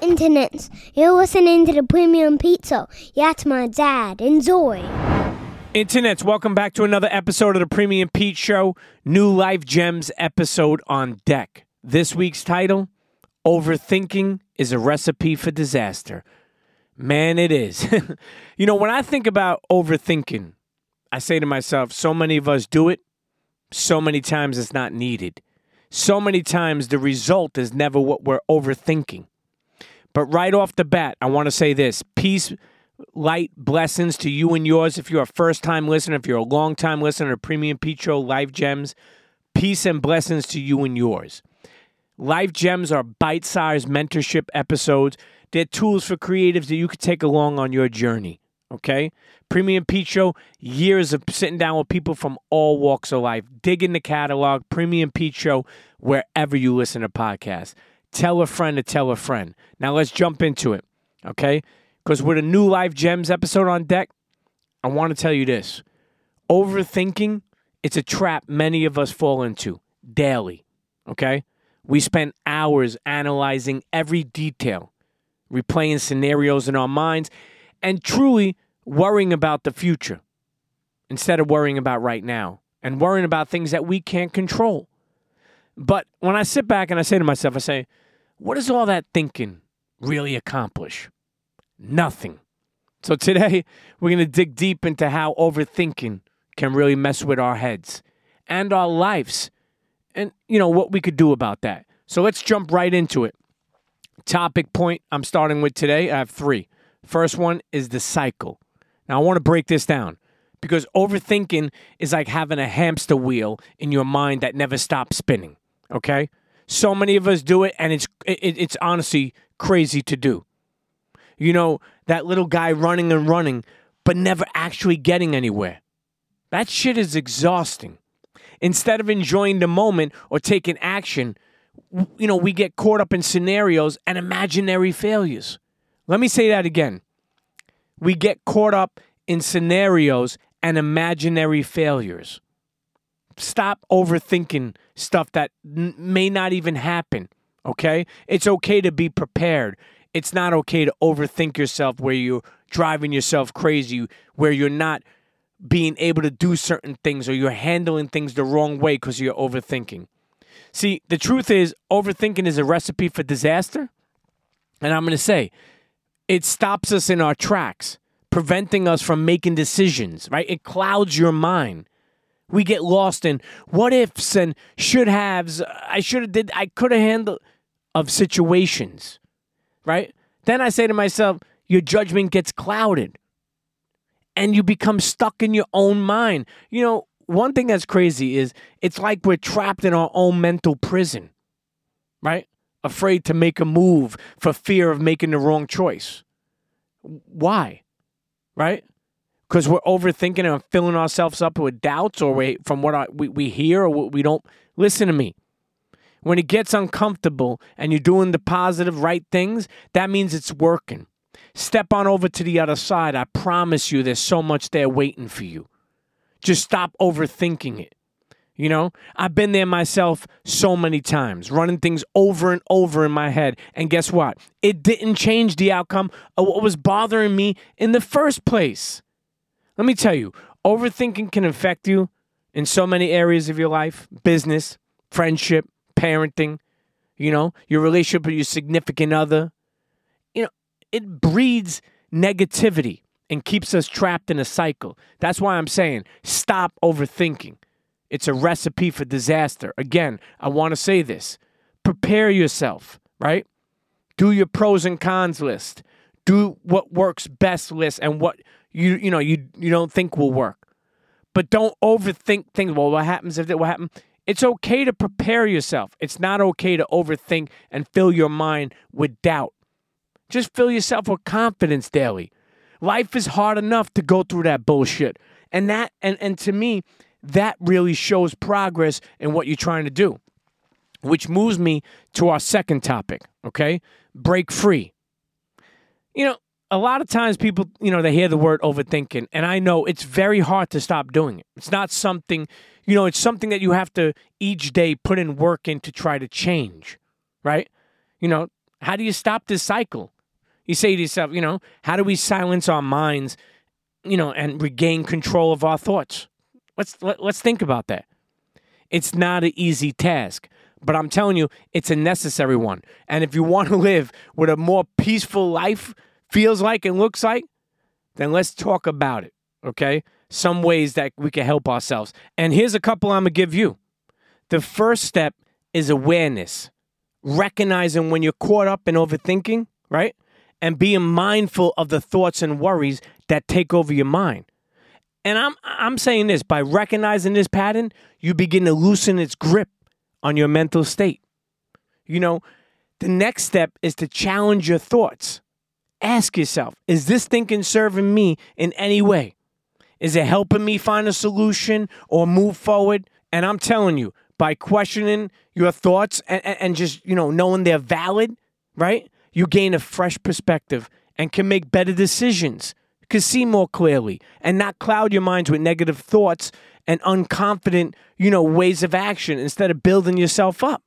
Internets, you're listening to the Premium Pizza. That's my dad. Enjoy. Internets, welcome back to another episode of the Premium Pete Show. New Life Gems episode on deck. This week's title Overthinking is a Recipe for Disaster. Man, it is. you know, when I think about overthinking, I say to myself, so many of us do it, so many times it's not needed. So many times the result is never what we're overthinking. But right off the bat, I want to say this peace, light, blessings to you and yours. If you're a first time listener, if you're a long time listener to Premium Petro Life Gems, peace and blessings to you and yours. Life Gems are bite sized mentorship episodes. They're tools for creatives that you could take along on your journey. Okay? Premium Pete Show, years of sitting down with people from all walks of life, digging the catalog, Premium Pete Show, wherever you listen to podcasts. Tell a friend to tell a friend. Now let's jump into it. Okay? Because with a new Life Gems episode on deck, I want to tell you this. Overthinking, it's a trap many of us fall into daily. Okay? We spend hours analyzing every detail, replaying scenarios in our minds, and truly worrying about the future instead of worrying about right now and worrying about things that we can't control. But when I sit back and I say to myself, I say, what does all that thinking really accomplish? Nothing. So today, we're going to dig deep into how overthinking can really mess with our heads and our lives and, you know, what we could do about that. So let's jump right into it. Topic point I'm starting with today, I have three. First one is the cycle. Now, I want to break this down because overthinking is like having a hamster wheel in your mind that never stops spinning. Okay? So many of us do it, and it's it, it's honestly crazy to do. You know, that little guy running and running, but never actually getting anywhere. That shit is exhausting. Instead of enjoying the moment or taking action, you know, we get caught up in scenarios and imaginary failures. Let me say that again. We get caught up in scenarios and imaginary failures. Stop overthinking stuff that n- may not even happen, okay? It's okay to be prepared. It's not okay to overthink yourself where you're driving yourself crazy, where you're not being able to do certain things or you're handling things the wrong way because you're overthinking. See, the truth is, overthinking is a recipe for disaster. And I'm going to say, it stops us in our tracks, preventing us from making decisions, right? It clouds your mind. We get lost in what ifs and should haves. I should have did I could have handled of situations. Right? Then I say to myself, your judgment gets clouded. And you become stuck in your own mind. You know, one thing that's crazy is it's like we're trapped in our own mental prison. Right? afraid to make a move for fear of making the wrong choice. Why? Right? Because we're overthinking and filling ourselves up with doubts or we, from what I, we, we hear or what we don't. Listen to me. When it gets uncomfortable and you're doing the positive, right things, that means it's working. Step on over to the other side. I promise you, there's so much there waiting for you. Just stop overthinking it. You know, I've been there myself so many times, running things over and over in my head. And guess what? It didn't change the outcome of what was bothering me in the first place. Let me tell you, overthinking can affect you in so many areas of your life business, friendship, parenting, you know, your relationship with your significant other. You know, it breeds negativity and keeps us trapped in a cycle. That's why I'm saying stop overthinking. It's a recipe for disaster. Again, I want to say this prepare yourself, right? Do your pros and cons list. Do what works best list and what you you know you you don't think will work. But don't overthink things. Well, what happens if that what happen? It's okay to prepare yourself. It's not okay to overthink and fill your mind with doubt. Just fill yourself with confidence daily. Life is hard enough to go through that bullshit. And that and and to me, that really shows progress in what you're trying to do. Which moves me to our second topic, okay? Break free. You know, a lot of times people, you know, they hear the word overthinking, and I know it's very hard to stop doing it. It's not something, you know, it's something that you have to each day put in work in to try to change, right? You know, How do you stop this cycle? You say to yourself, you know, how do we silence our minds, you know, and regain control of our thoughts? Let's let, let's think about that. It's not an easy task, but I'm telling you, it's a necessary one. And if you want to live with a more peaceful life feels like and looks like, then let's talk about it. Okay? Some ways that we can help ourselves. And here's a couple I'm gonna give you. The first step is awareness, recognizing when you're caught up in overthinking, right? And being mindful of the thoughts and worries that take over your mind. And I'm I'm saying this by recognizing this pattern, you begin to loosen its grip on your mental state. You know, the next step is to challenge your thoughts. Ask yourself, is this thinking serving me in any way? Is it helping me find a solution or move forward? And I'm telling you, by questioning your thoughts and, and, just, you know, knowing they're valid, right? You gain a fresh perspective and can make better decisions, can see more clearly, and not cloud your minds with negative thoughts and unconfident, you know, ways of action instead of building yourself up.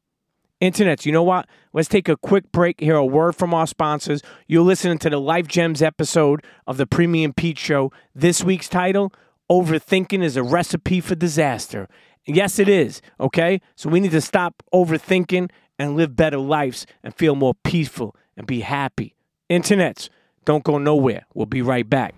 Internets, you know what? Let's take a quick break, hear a word from our sponsors. You're listening to the Life Gems episode of the Premium Pete Show. This week's title Overthinking is a Recipe for Disaster. Yes, it is, okay? So we need to stop overthinking and live better lives and feel more peaceful and be happy. Internets, don't go nowhere. We'll be right back.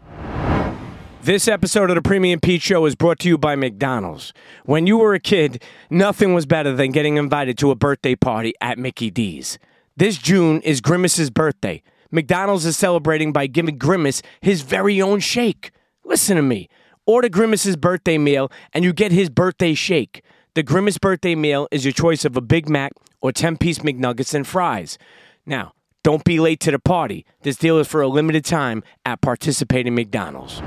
This episode of the Premium Pete Show is brought to you by McDonald's. When you were a kid, nothing was better than getting invited to a birthday party at Mickey D's. This June is Grimace's birthday. McDonald's is celebrating by giving Grimace his very own shake. Listen to me. Order Grimace's birthday meal and you get his birthday shake. The Grimace birthday meal is your choice of a Big Mac or 10 piece McNuggets and fries. Now, don't be late to the party. This deal is for a limited time at participating McDonald's.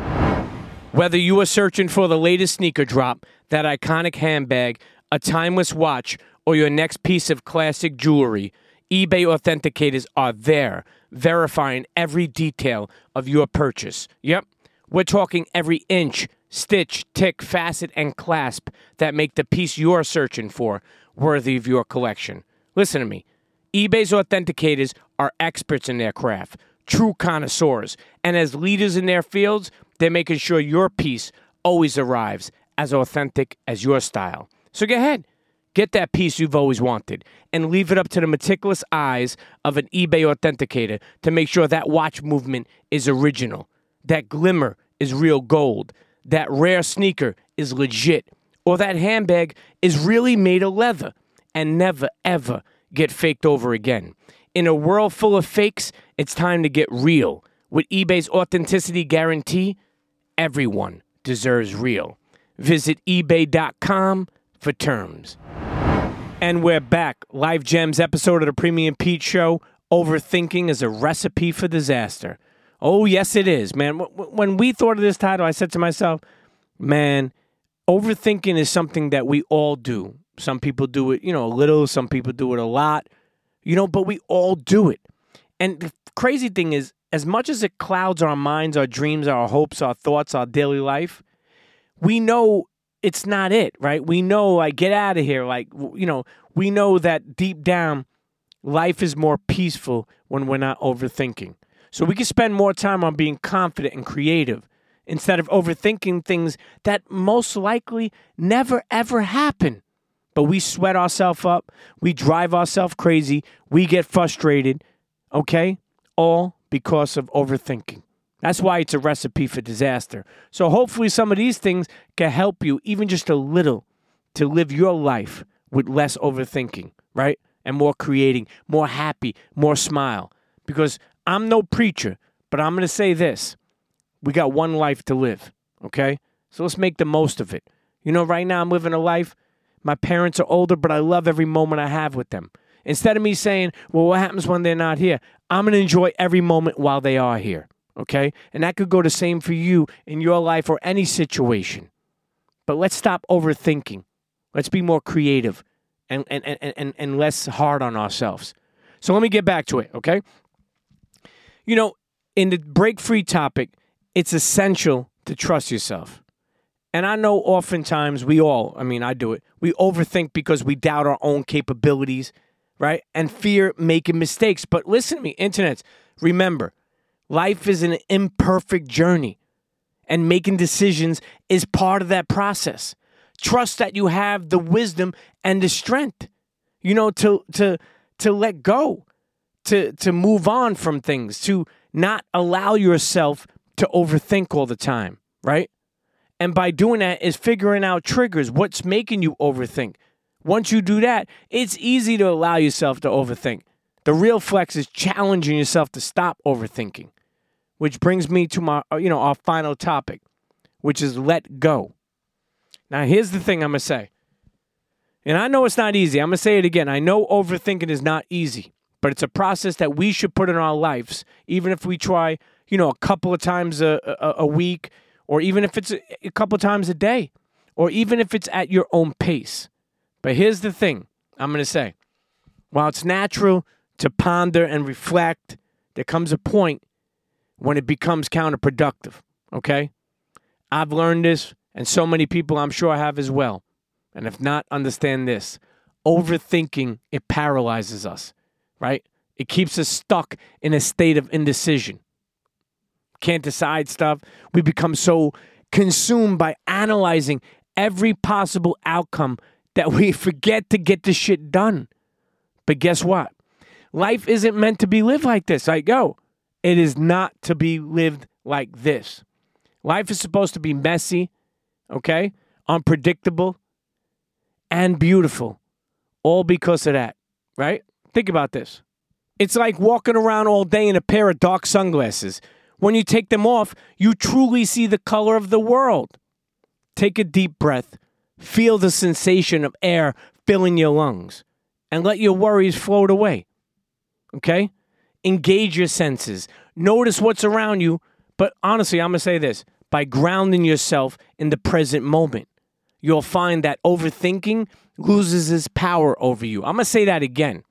Whether you are searching for the latest sneaker drop, that iconic handbag, a timeless watch, or your next piece of classic jewelry, eBay authenticators are there, verifying every detail of your purchase. Yep, we're talking every inch, stitch, tick, facet, and clasp that make the piece you're searching for worthy of your collection. Listen to me. eBay's authenticators are experts in their craft, true connoisseurs, and as leaders in their fields, they're making sure your piece always arrives as authentic as your style. So go ahead, get that piece you've always wanted and leave it up to the meticulous eyes of an eBay authenticator to make sure that watch movement is original, that glimmer is real gold, that rare sneaker is legit, or that handbag is really made of leather and never ever get faked over again. In a world full of fakes, it's time to get real. With eBay's authenticity guarantee, everyone deserves real. Visit eBay.com for terms. And we're back. Life Gems episode of the Premium Pete Show. Overthinking is a recipe for disaster. Oh, yes, it is, man. When we thought of this title, I said to myself, man, overthinking is something that we all do. Some people do it, you know, a little, some people do it a lot, you know, but we all do it. And the crazy thing is, as much as it clouds our minds, our dreams, our hopes, our thoughts, our daily life, we know it's not it, right? We know, like, get out of here. Like, you know, we know that deep down, life is more peaceful when we're not overthinking. So we can spend more time on being confident and creative instead of overthinking things that most likely never ever happen. But we sweat ourselves up, we drive ourselves crazy, we get frustrated, okay? All because of overthinking. That's why it's a recipe for disaster. So hopefully some of these things can help you even just a little to live your life with less overthinking, right? And more creating, more happy, more smile. Because I'm no preacher, but I'm going to say this. We got one life to live, okay? So let's make the most of it. You know, right now I'm living a life. My parents are older, but I love every moment I have with them. Instead of me saying, well, what happens when they're not here? I'm going to enjoy every moment while they are here, okay? And that could go the same for you in your life or any situation. But let's stop overthinking. Let's be more creative and, and, and, and, and less hard on ourselves. So let me get back to it, okay? You know, in the break free topic, it's essential to trust yourself. And I know oftentimes we all, I mean, I do it, we overthink because we doubt our own capabilities, right? And fear making mistakes. But listen to me, internets, remember, life is an imperfect journey, and making decisions is part of that process. Trust that you have the wisdom and the strength, you know, to to to let go, to to move on from things, to not allow yourself to overthink all the time, right? And by doing that is figuring out triggers, what's making you overthink. Once you do that, it's easy to allow yourself to overthink. The real flex is challenging yourself to stop overthinking, which brings me to my uh, you know, our final topic, which is let go. Now, here's the thing I'm going to say. And I know it's not easy. I'm going to say it again. I know overthinking is not easy, but it's a process that we should put in our lives, even if we try, you know, a couple of times a, a, a week, or even if it's a, a couple of times a day, or even if it's at your own pace. But here's the thing I'm going to say while it's natural to ponder and reflect, there comes a point when it becomes counterproductive. Okay? I've learned this, and so many people I'm sure have as well. And if not, understand this overthinking, it paralyzes us, right? It keeps us stuck in a state of indecision. Can't decide stuff. We become so consumed by analyzing every possible outcome that we forget to get the shit done. But guess what? Life isn't meant to be lived like this. I go. It is not to be lived like this. Life is supposed to be messy, okay? Unpredictable and beautiful. All because of that, right? Think about this. It's like walking around all day in a pair of dark sunglasses. When you take them off, you truly see the color of the world. Take a deep breath, feel the sensation of air filling your lungs, and let your worries float away. Okay? Engage your senses. Notice what's around you. But honestly, I'm going to say this by grounding yourself in the present moment, you'll find that overthinking loses its power over you. I'm going to say that again.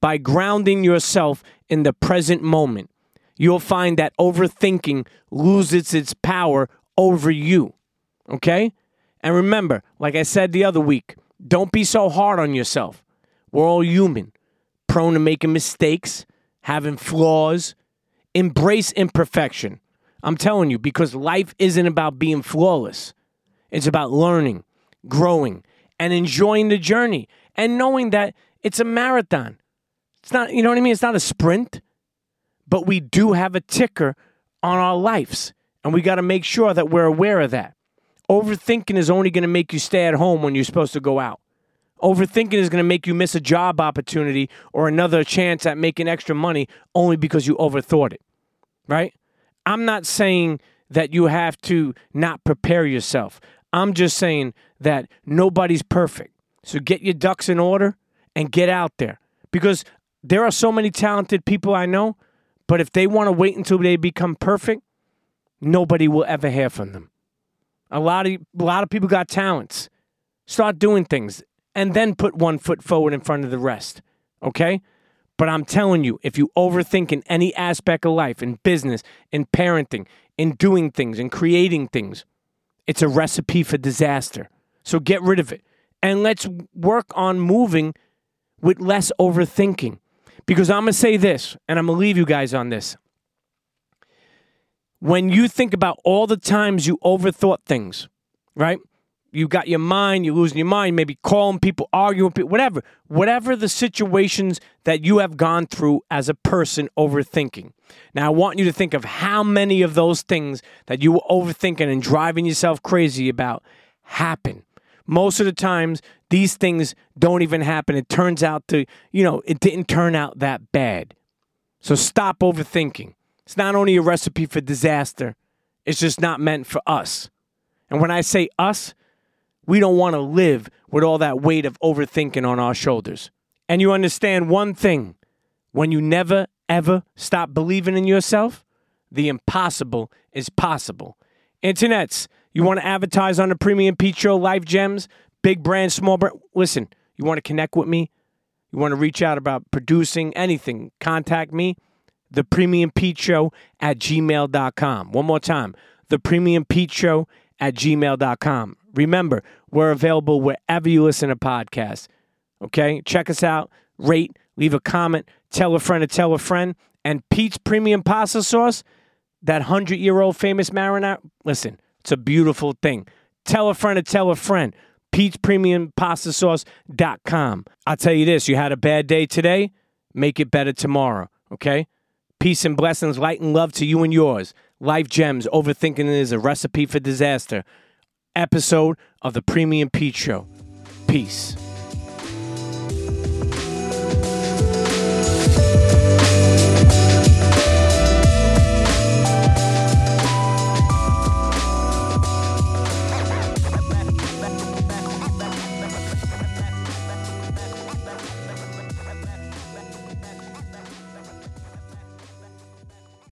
By grounding yourself in the present moment, you'll find that overthinking loses its power over you. Okay? And remember, like I said the other week, don't be so hard on yourself. We're all human, prone to making mistakes, having flaws. Embrace imperfection. I'm telling you, because life isn't about being flawless. It's about learning, growing, and enjoying the journey and knowing that it's a marathon. It's not, you know what I mean? It's not a sprint, but we do have a ticker on our lives, and we got to make sure that we're aware of that. Overthinking is only going to make you stay at home when you're supposed to go out. Overthinking is going to make you miss a job opportunity or another chance at making extra money only because you overthought it, right? I'm not saying that you have to not prepare yourself. I'm just saying that nobody's perfect. So get your ducks in order and get out there because there are so many talented people I know, but if they want to wait until they become perfect, nobody will ever hear from them. A lot of a lot of people got talents. Start doing things and then put one foot forward in front of the rest. Okay? But I'm telling you, if you overthink in any aspect of life, in business, in parenting, in doing things, in creating things, it's a recipe for disaster. So get rid of it. And let's work on moving with less overthinking. Because I'm going to say this, and I'm going to leave you guys on this. When you think about all the times you overthought things, right? you got your mind, you're losing your mind, maybe calling people, arguing people, whatever. Whatever the situations that you have gone through as a person overthinking. Now, I want you to think of how many of those things that you were overthinking and driving yourself crazy about happen. Most of the times, these things don't even happen. It turns out to, you know, it didn't turn out that bad. So stop overthinking. It's not only a recipe for disaster, it's just not meant for us. And when I say us, we don't want to live with all that weight of overthinking on our shoulders. And you understand one thing when you never, ever stop believing in yourself, the impossible is possible. Internets, you want to advertise on the Premium Pete Show, Life Gems, big brand, small brand. Listen, you want to connect with me? You want to reach out about producing anything? Contact me, the Premium Pete Show at gmail.com. One more time, the Premium Pete Show at gmail.com. Remember, we're available wherever you listen to podcasts. Okay? Check us out. rate, leave a comment, tell a friend to tell a friend. And Pete's Premium Pasta Sauce, that 100 year old famous marinara, listen, it's a beautiful thing. Tell a friend to tell a friend. Pete's Premium Pasta Sauce.com. I'll tell you this you had a bad day today, make it better tomorrow, okay? Peace and blessings, light and love to you and yours. Life Gems, Overthinking is a Recipe for Disaster. Episode of the Premium Pete Show. Peace.